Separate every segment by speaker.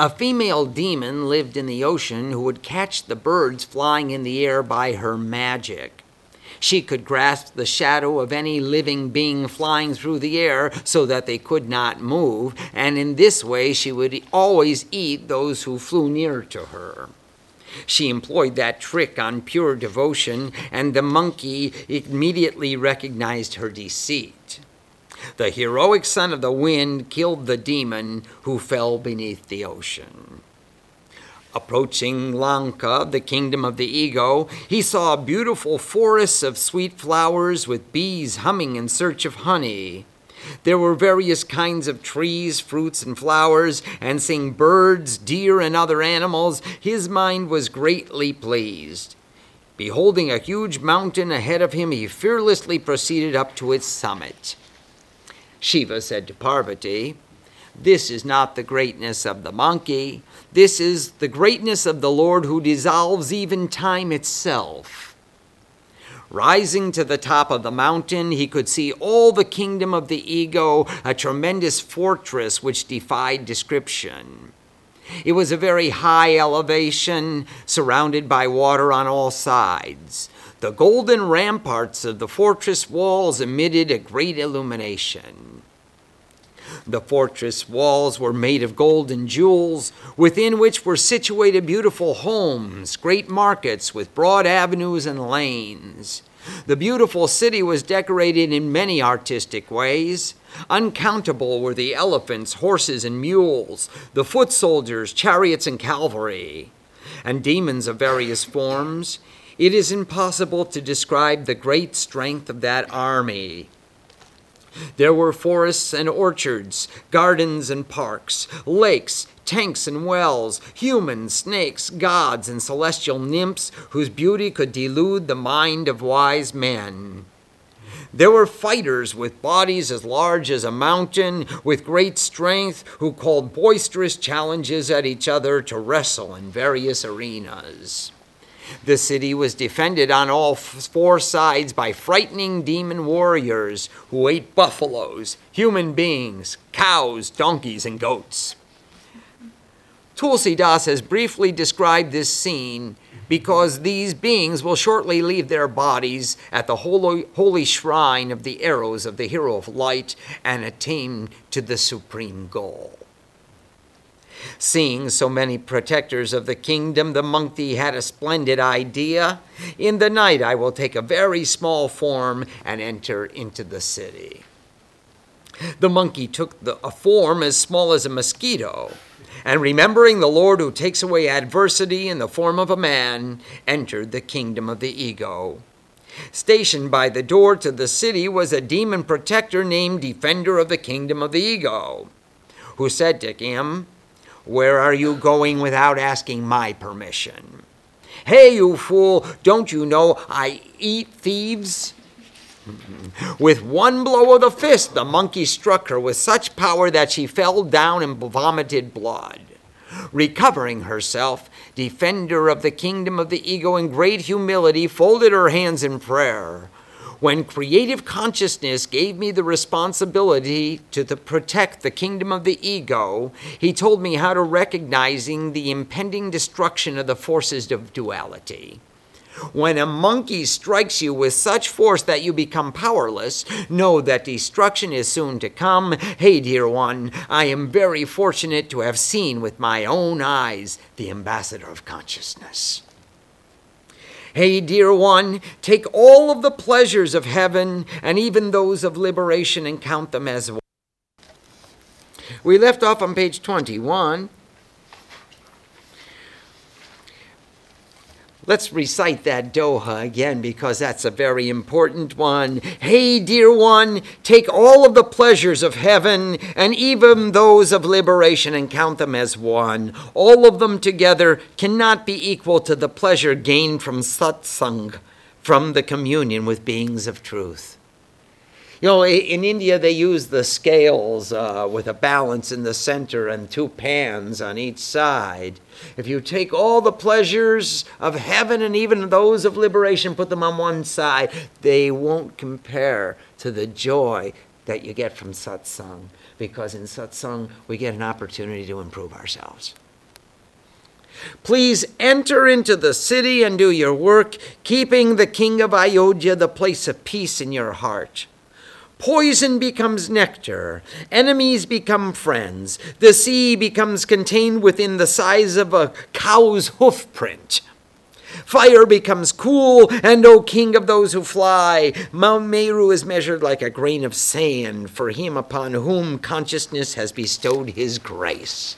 Speaker 1: A female demon lived in the ocean who would catch the birds flying in the air by her magic. She could grasp the shadow of any living being flying through the air so that they could not move, and in this way she would always eat those who flew near to her. She employed that trick on pure devotion, and the monkey immediately recognized her deceit. The heroic son of the wind killed the demon who fell beneath the ocean. Approaching Lanka, the kingdom of the ego, he saw beautiful forests of sweet flowers with bees humming in search of honey. There were various kinds of trees, fruits, and flowers, and seeing birds, deer, and other animals, his mind was greatly pleased. Beholding a huge mountain ahead of him, he fearlessly proceeded up to its summit. Shiva said to Parvati, This is not the greatness of the monkey, this is the greatness of the Lord who dissolves even time itself. Rising to the top of the mountain, he could see all the kingdom of the ego, a tremendous fortress which defied description. It was a very high elevation, surrounded by water on all sides. The golden ramparts of the fortress walls emitted a great illumination. The fortress walls were made of gold and jewels, within which were situated beautiful homes, great markets with broad avenues and lanes. The beautiful city was decorated in many artistic ways. Uncountable were the elephants, horses, and mules, the foot soldiers, chariots, and cavalry, and demons of various forms. It is impossible to describe the great strength of that army. There were forests and orchards, gardens and parks, lakes, tanks and wells, humans, snakes, gods, and celestial nymphs whose beauty could delude the mind of wise men. There were fighters with bodies as large as a mountain, with great strength, who called boisterous challenges at each other to wrestle in various arenas. The city was defended on all four sides by frightening demon warriors who ate buffaloes, human beings, cows, donkeys, and goats. Tulsidas has briefly described this scene because these beings will shortly leave their bodies at the holy, holy shrine of the arrows of the hero of light and attain to the supreme goal. Seeing so many protectors of the kingdom, the monkey had a splendid idea. In the night, I will take a very small form and enter into the city. The monkey took the, a form as small as a mosquito, and remembering the Lord who takes away adversity in the form of a man, entered the kingdom of the ego. Stationed by the door to the city was a demon protector named Defender of the Kingdom of the Ego, who said to him, where are you going without asking my permission? Hey, you fool, don't you know I eat thieves? With one blow of the fist, the monkey struck her with such power that she fell down and vomited blood. Recovering herself, defender of the kingdom of the ego in great humility, folded her hands in prayer when creative consciousness gave me the responsibility to the, protect the kingdom of the ego, he told me how to recognizing the impending destruction of the forces of duality. When a monkey strikes you with such force that you become powerless, know that destruction is soon to come. Hey, dear one, I am very fortunate to have seen with my own eyes the ambassador of consciousness. Hey, dear one, take all of the pleasures of heaven and even those of liberation and count them as one. We left off on page 21. Let's recite that Doha again because that's a very important one. Hey, dear one, take all of the pleasures of heaven and even those of liberation and count them as one. All of them together cannot be equal to the pleasure gained from satsang, from the communion with beings of truth. You know, in India, they use the scales uh, with a balance in the center and two pans on each side. If you take all the pleasures of heaven and even those of liberation, put them on one side, they won't compare to the joy that you get from satsang. Because in satsang, we get an opportunity to improve ourselves. Please enter into the city and do your work, keeping the king of Ayodhya the place of peace in your heart. Poison becomes nectar, enemies become friends, the sea becomes contained within the size of a cow's hoof print. Fire becomes cool, and O king of those who fly, Mount Meru is measured like a grain of sand for him upon whom consciousness has bestowed his grace.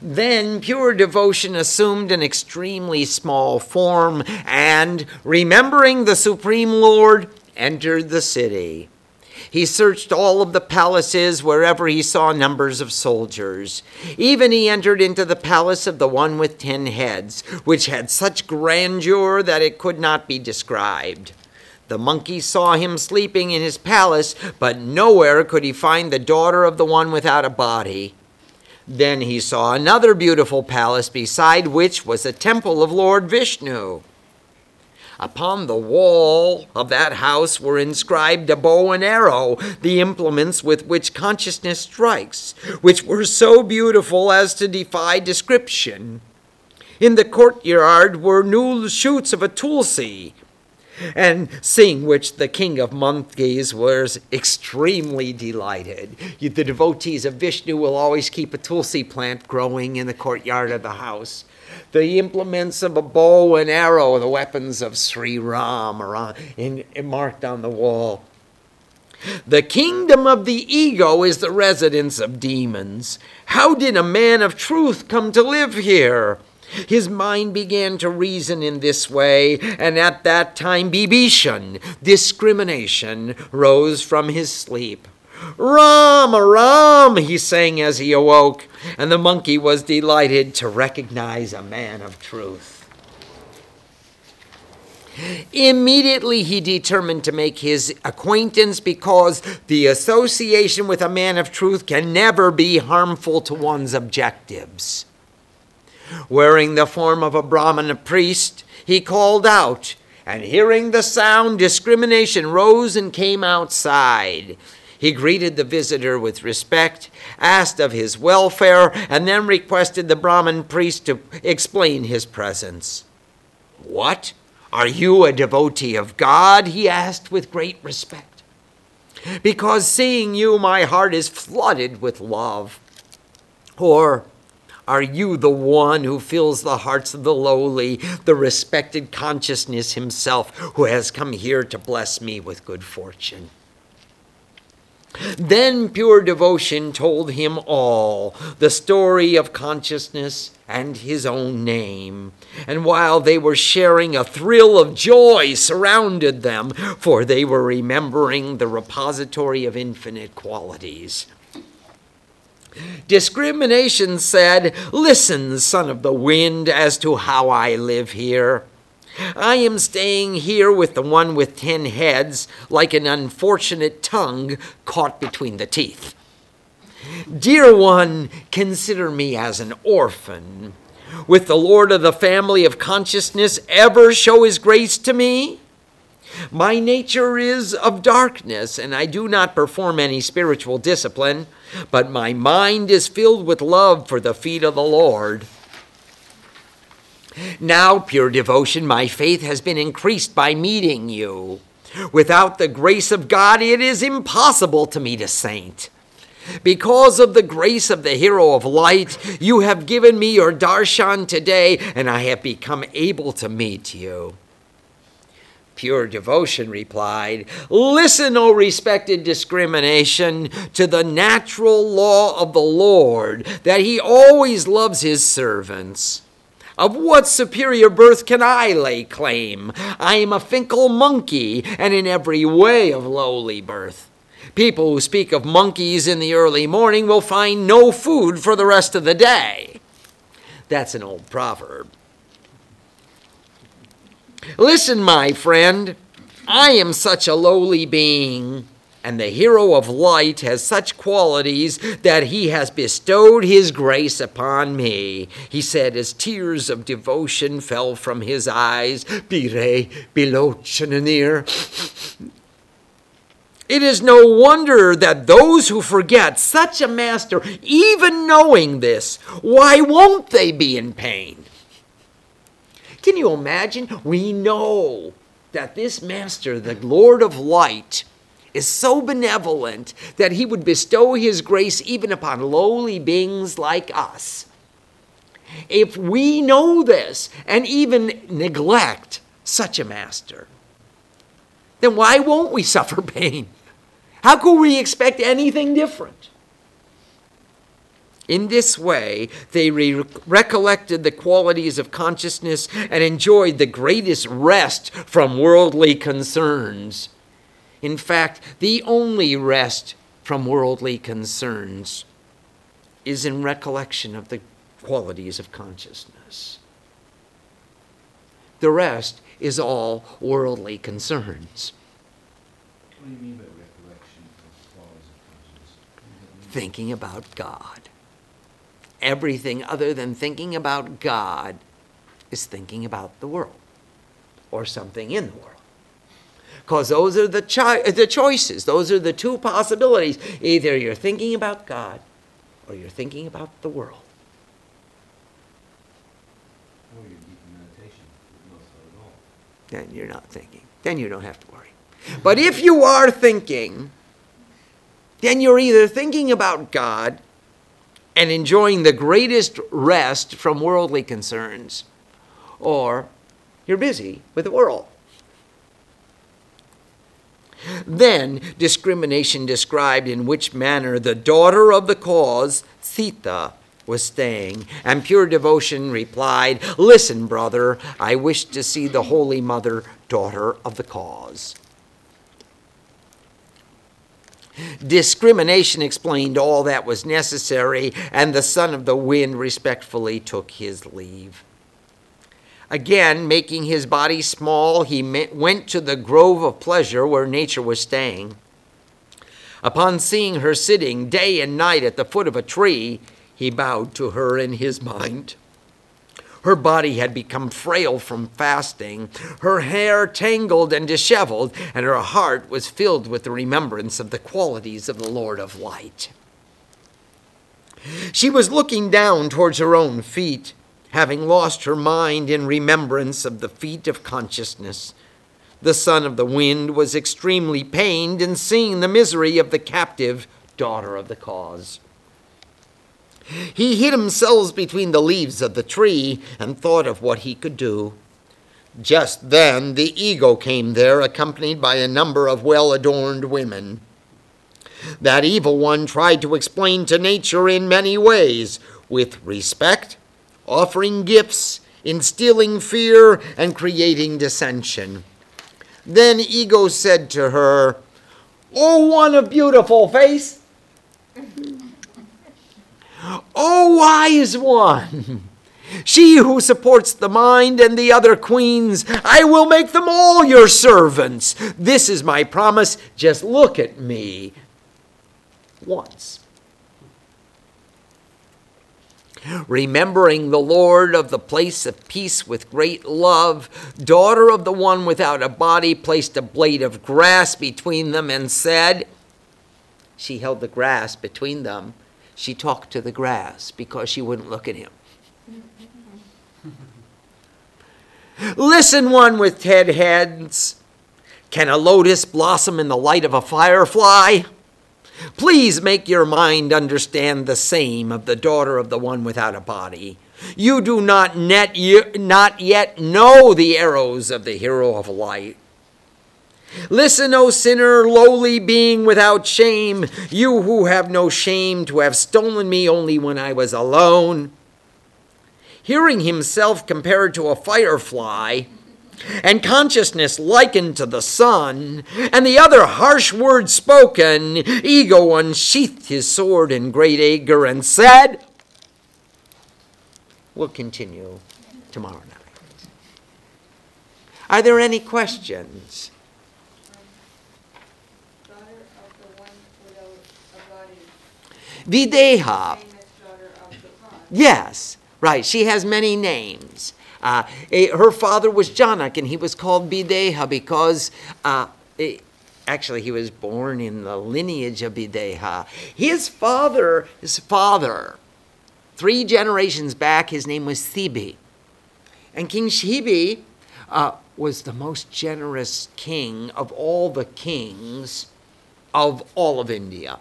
Speaker 1: Then pure devotion assumed an extremely small form, and, remembering the Supreme Lord, entered the city. He searched all of the palaces wherever he saw numbers of soldiers. Even he entered into the palace of the one with ten heads, which had such grandeur that it could not be described. The monkey saw him sleeping in his palace, but nowhere could he find the daughter of the one without a body. Then he saw another beautiful palace, beside which was a temple of Lord Vishnu. Upon the wall of that house were inscribed a bow and arrow, the implements with which consciousness strikes, which were so beautiful as to defy description. In the courtyard were new shoots of a tulsi, and seeing which the king of monkeys was extremely delighted. The devotees of Vishnu will always keep a tulsi plant growing in the courtyard of the house the implements of a bow and arrow, the weapons of Sri Ram, are in, in, marked on the wall. The kingdom of the ego is the residence of demons. How did a man of truth come to live here? His mind began to reason in this way, and at that time Bibhishan, discrimination, rose from his sleep. Ram, Ram, he sang as he awoke, and the monkey was delighted to recognize a man of truth. Immediately he determined to make his acquaintance because the association with a man of truth can never be harmful to one's objectives. Wearing the form of a Brahmana priest, he called out, and hearing the sound, discrimination rose and came outside. He greeted the visitor with respect, asked of his welfare, and then requested the Brahmin priest to explain his presence. What? Are you a devotee of God? he asked with great respect. Because seeing you, my heart is flooded with love. Or are you the one who fills the hearts of the lowly, the respected consciousness himself, who has come here to bless me with good fortune? Then pure devotion told him all the story of consciousness and his own name. And while they were sharing, a thrill of joy surrounded them, for they were remembering the repository of infinite qualities. Discrimination said, Listen, son of the wind, as to how I live here. I am staying here with the one with ten heads, like an unfortunate tongue caught between the teeth. Dear one, consider me as an orphan. With the Lord of the family of consciousness ever show his grace to me? My nature is of darkness, and I do not perform any spiritual discipline, but my mind is filled with love for the feet of the Lord. Now, pure devotion, my faith has been increased by meeting you. Without the grace of God, it is impossible to meet a saint. Because of the grace of the hero of light, you have given me your darshan today, and I have become able to meet you. Pure devotion replied, Listen, O respected discrimination, to the natural law of the Lord, that he always loves his servants. Of what superior birth can I lay claim? I am a finkel monkey, and in every way of lowly birth. People who speak of monkeys in the early morning will find no food for the rest of the day. That's an old proverb. Listen, my friend, I am such a lowly being and the hero of light has such qualities that he has bestowed his grace upon me. He said as tears of devotion fell from his eyes, Bire Bilochananir. It is no wonder that those who forget such a master, even knowing this, why won't they be in pain? Can you imagine? We know that this master, the Lord of light, is so benevolent that he would bestow his grace even upon lowly beings like us. If we know this and even neglect such a master, then why won't we suffer pain? How could we expect anything different? In this way, they re- recollected the qualities of consciousness and enjoyed the greatest rest from worldly concerns. In fact, the only rest from worldly concerns is in recollection of the qualities of consciousness. The rest is all worldly concerns.
Speaker 2: What do you mean by recollection of qualities of consciousness?
Speaker 1: Thinking about God. Everything other than thinking about God is thinking about the world or something in the world. Because those are the, chi- the choices, those are the two possibilities. Either you're thinking about God or you're thinking about the world.
Speaker 2: Or you're deep in meditation, with no at all.
Speaker 1: Then you're not thinking. Then you don't have to worry. But if you are thinking, then you're either thinking about God and enjoying the greatest rest from worldly concerns, or you're busy with the world. Then discrimination described in which manner the daughter of the cause, Sita, was staying, and pure devotion replied, Listen, brother, I wish to see the Holy Mother, daughter of the cause. Discrimination explained all that was necessary, and the son of the wind respectfully took his leave. Again, making his body small, he went to the grove of pleasure where nature was staying. Upon seeing her sitting day and night at the foot of a tree, he bowed to her in his mind. Her body had become frail from fasting, her hair tangled and disheveled, and her heart was filled with the remembrance of the qualities of the Lord of light. She was looking down towards her own feet, having lost her mind in remembrance of the feet of consciousness. The son of the wind was extremely pained in seeing the misery of the captive daughter of the cause. He hid himself between the leaves of the tree and thought of what he could do. Just then the ego came there, accompanied by a number of well adorned women. That evil one tried to explain to nature in many ways, with respect, offering gifts, instilling fear, and creating dissension. Then ego said to her, O one of beautiful face, O oh, wise one! She who supports the mind and the other queens, I will make them all your servants. This is my promise. Just look at me once. Remembering the Lord of the place of peace with great love, daughter of the one without a body, placed a blade of grass between them and said, She held the grass between them she talked to the grass because she wouldn't look at him. Listen, one with ten heads. Can a lotus blossom in the light of a firefly? Please make your mind understand the same of the daughter of the one without a body. You do not, net, not yet know the arrows of the hero of light. Listen, O sinner, lowly being without shame, you who have no shame to have stolen me only when I was alone. Hearing himself compared to a firefly, and consciousness likened to the sun, and the other harsh words spoken, ego unsheathed his sword in great anger and said, We'll continue tomorrow night. Are there any questions? Videha. Yes, right. She has many names. Uh, eh, her father was Janak, and he was called Videha because uh, eh, actually, he was born in the lineage of Bideha. His father, his father, three generations back, his name was Sibi. And King Shibi uh, was the most generous king of all the kings of all of India.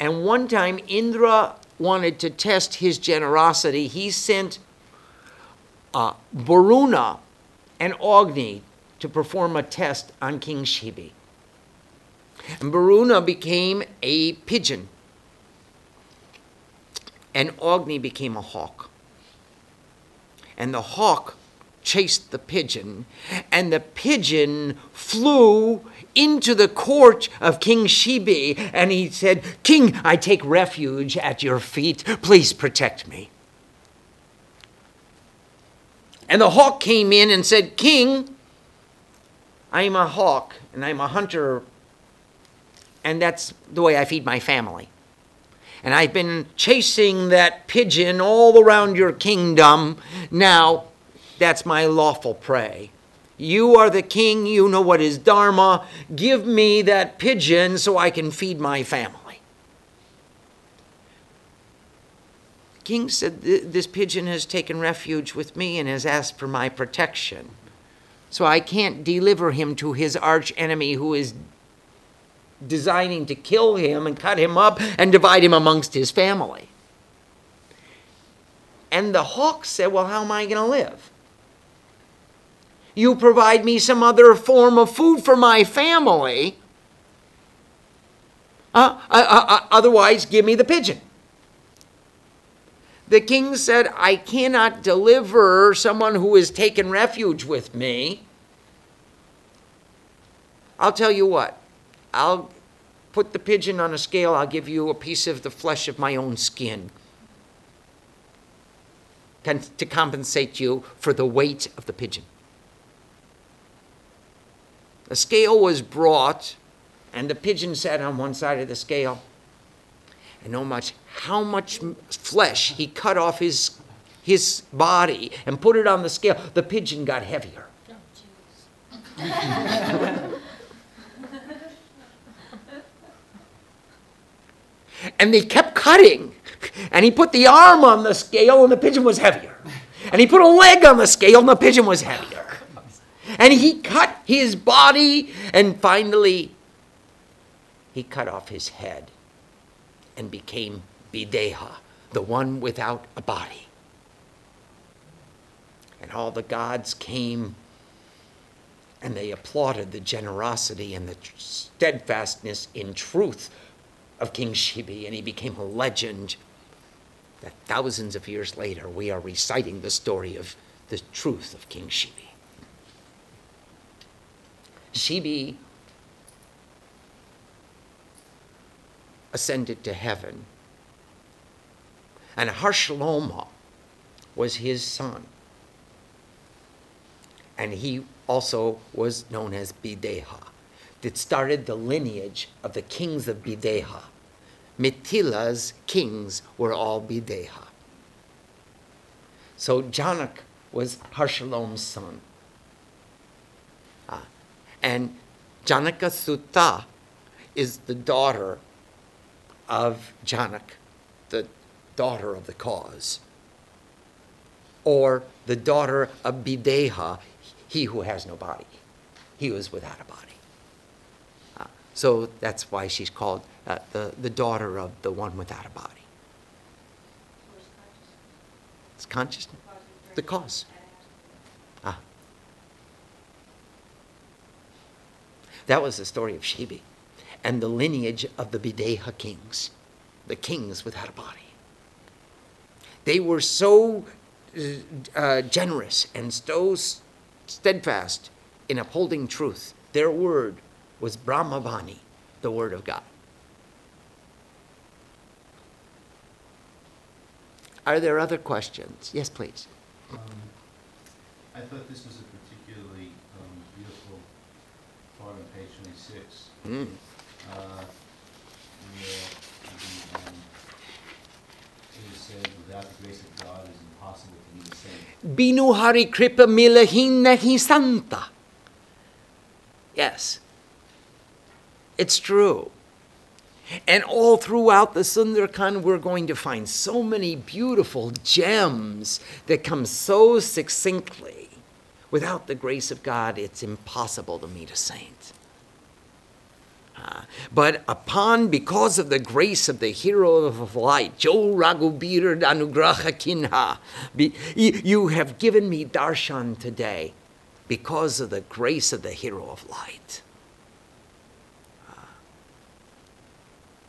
Speaker 1: And one time, Indra wanted to test his generosity. He sent uh, and Agni to perform a test on King Shibi. And Varuna became a pigeon, and Agni became a hawk. And the hawk chased the pigeon, and the pigeon flew into the court of King Shibi, and he said, King, I take refuge at your feet. Please protect me. And the hawk came in and said, King, I am a hawk and I'm a hunter, and that's the way I feed my family. And I've been chasing that pigeon all around your kingdom. Now, that's my lawful prey. You are the king, you know what is Dharma. Give me that pigeon so I can feed my family. The king said, This pigeon has taken refuge with me and has asked for my protection. So I can't deliver him to his arch enemy who is designing to kill him and cut him up and divide him amongst his family. And the hawk said, Well, how am I going to live? You provide me some other form of food for my family. Uh, uh, uh, uh otherwise, give me the pigeon. The king said, I cannot deliver someone who has taken refuge with me. I'll tell you what, I'll put the pigeon on a scale, I'll give you a piece of the flesh of my own skin to compensate you for the weight of the pigeon. A scale was brought, and the pigeon sat on one side of the scale and know much how much flesh he cut off his his body and put it on the scale, the pigeon got heavier. and they kept cutting. And he put the arm on the scale, and the pigeon was heavier. And he put a leg on the scale, and the pigeon was heavier. And he cut his body, and finally, he cut off his head and became Bideha, the one without a body. And all the gods came and they applauded the generosity and the steadfastness in truth of King Shibi, and he became a legend that thousands of years later we are reciting the story of the truth of King Shibi. Shibi ascended to heaven. And Harshaloma was his son. And he also was known as Bideha, that started the lineage of the kings of Bideha. Mithila's kings were all Bideha. So Janak was Harshalom's son. Ah. And Janaka Suta is the daughter of Janak, the daughter of the cause, or the daughter of Bideha, he who has no body. He was without a body. Uh, so that's why she's called uh, the, the daughter of the one without a body. It's consciousness. The cause. Ah. That was the story of Shibi and the lineage of the Bideha kings, the kings without a body. They were so uh, generous and so steadfast in upholding truth. Their word was Brahmavani, the word of God. Are there other questions? Yes, please. Um,
Speaker 2: I thought this was a particularly um, beautiful part on page 26. Mm.
Speaker 1: Binu hari kripa santa. Yes. It's true. And all throughout the Sundarkand, we're going to find so many beautiful gems that come so succinctly. Without the grace of God, it's impossible to meet a saint. Uh, but upon, because of the grace of the hero of light, Jo Raghubir Anugraha Kinha, be, you, have given me darshan today because of the grace of the hero of light.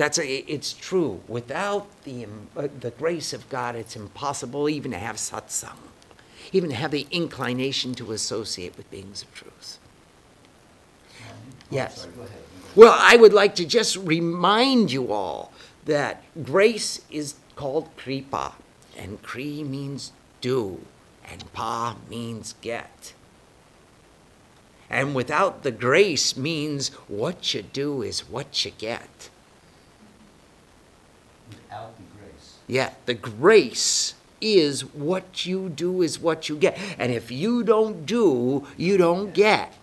Speaker 1: That's a, it's true. Without the, uh, the grace of God, it's impossible even to have satsang, even to have the inclination to associate with beings of truth. Yes.
Speaker 2: Sorry, go ahead.
Speaker 1: Well, I would like to just remind you all that grace is called kripa, and kri means do, and pa means get. And without the grace means what you do is what you get.
Speaker 2: Without the grace.
Speaker 1: Yeah, the grace is what you do is what you get. And if you don't do, you don't get.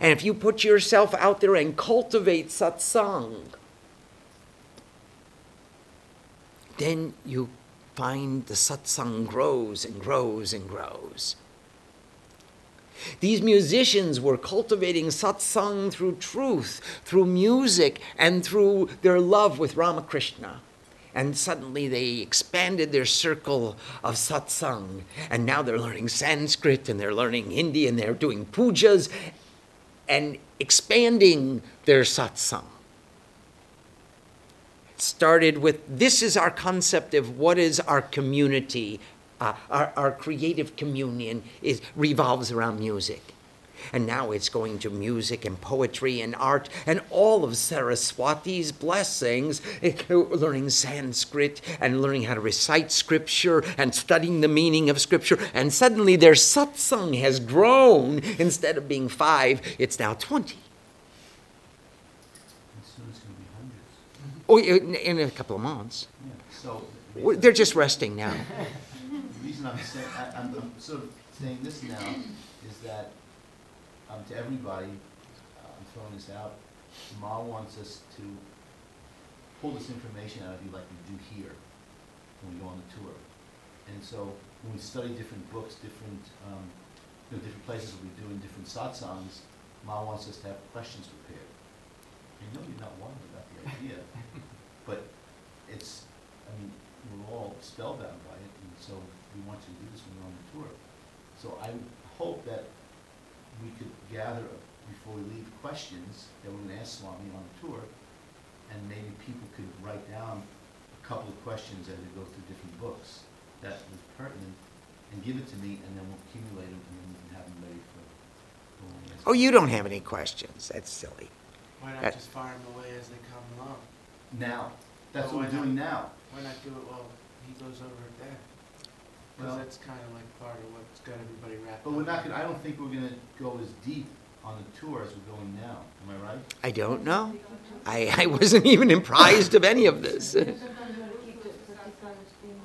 Speaker 1: And if you put yourself out there and cultivate satsang, then you find the satsang grows and grows and grows. These musicians were cultivating satsang through truth, through music, and through their love with Ramakrishna. And suddenly they expanded their circle of satsang. And now they're learning Sanskrit and they're learning Hindi and they're doing pujas and expanding their satsang. Started with this is our concept of what is our community uh, our, our creative communion is, revolves around music. And now it's going to music and poetry and art and all of Saraswati's blessings, eh, learning Sanskrit and learning how to recite scripture and studying the meaning of scripture. And suddenly their satsang has grown. Instead of being five, it's now 20.
Speaker 2: And soon it's gonna be hundreds.
Speaker 1: Oh, in, in a couple of months.
Speaker 2: Yeah, so. the
Speaker 1: They're just resting now.
Speaker 2: The reason I'm saying, I, I'm sort of saying this now is that, um, to everybody, uh, I'm throwing this out, Ma wants us to pull this information out of you like we do here when we go on the tour. And so, when we study different books, different, um, you know, different places that we do in different satsangs, Ma wants us to have questions prepared. I know you're not worried about the idea, but it's, I mean, we're all spellbound by it, and so we want you to do this when we're on the tour. So I hope that we could gather, before we leave, questions that we're gonna ask Swami on the tour, and maybe people could write down a couple of questions as we go through different books that was pertinent, and give it to me, and then we'll accumulate them, and then we can have them ready for, for when we ask.
Speaker 1: Oh, you don't have any questions. That's silly.
Speaker 3: Why not just fire them away as they come along?
Speaker 2: Now, that's what we're doing now.
Speaker 3: Why not do it while he goes over there?
Speaker 2: Well-
Speaker 3: Because that's kind of like part of what's got everybody wrapped up.
Speaker 2: But we're not gonna, I don't think we're gonna go as deep on the tour as we're going now, am I right?
Speaker 1: I don't know. I, I wasn't even apprised of any of this.
Speaker 4: Sometimes you want to keep it, but this time it's being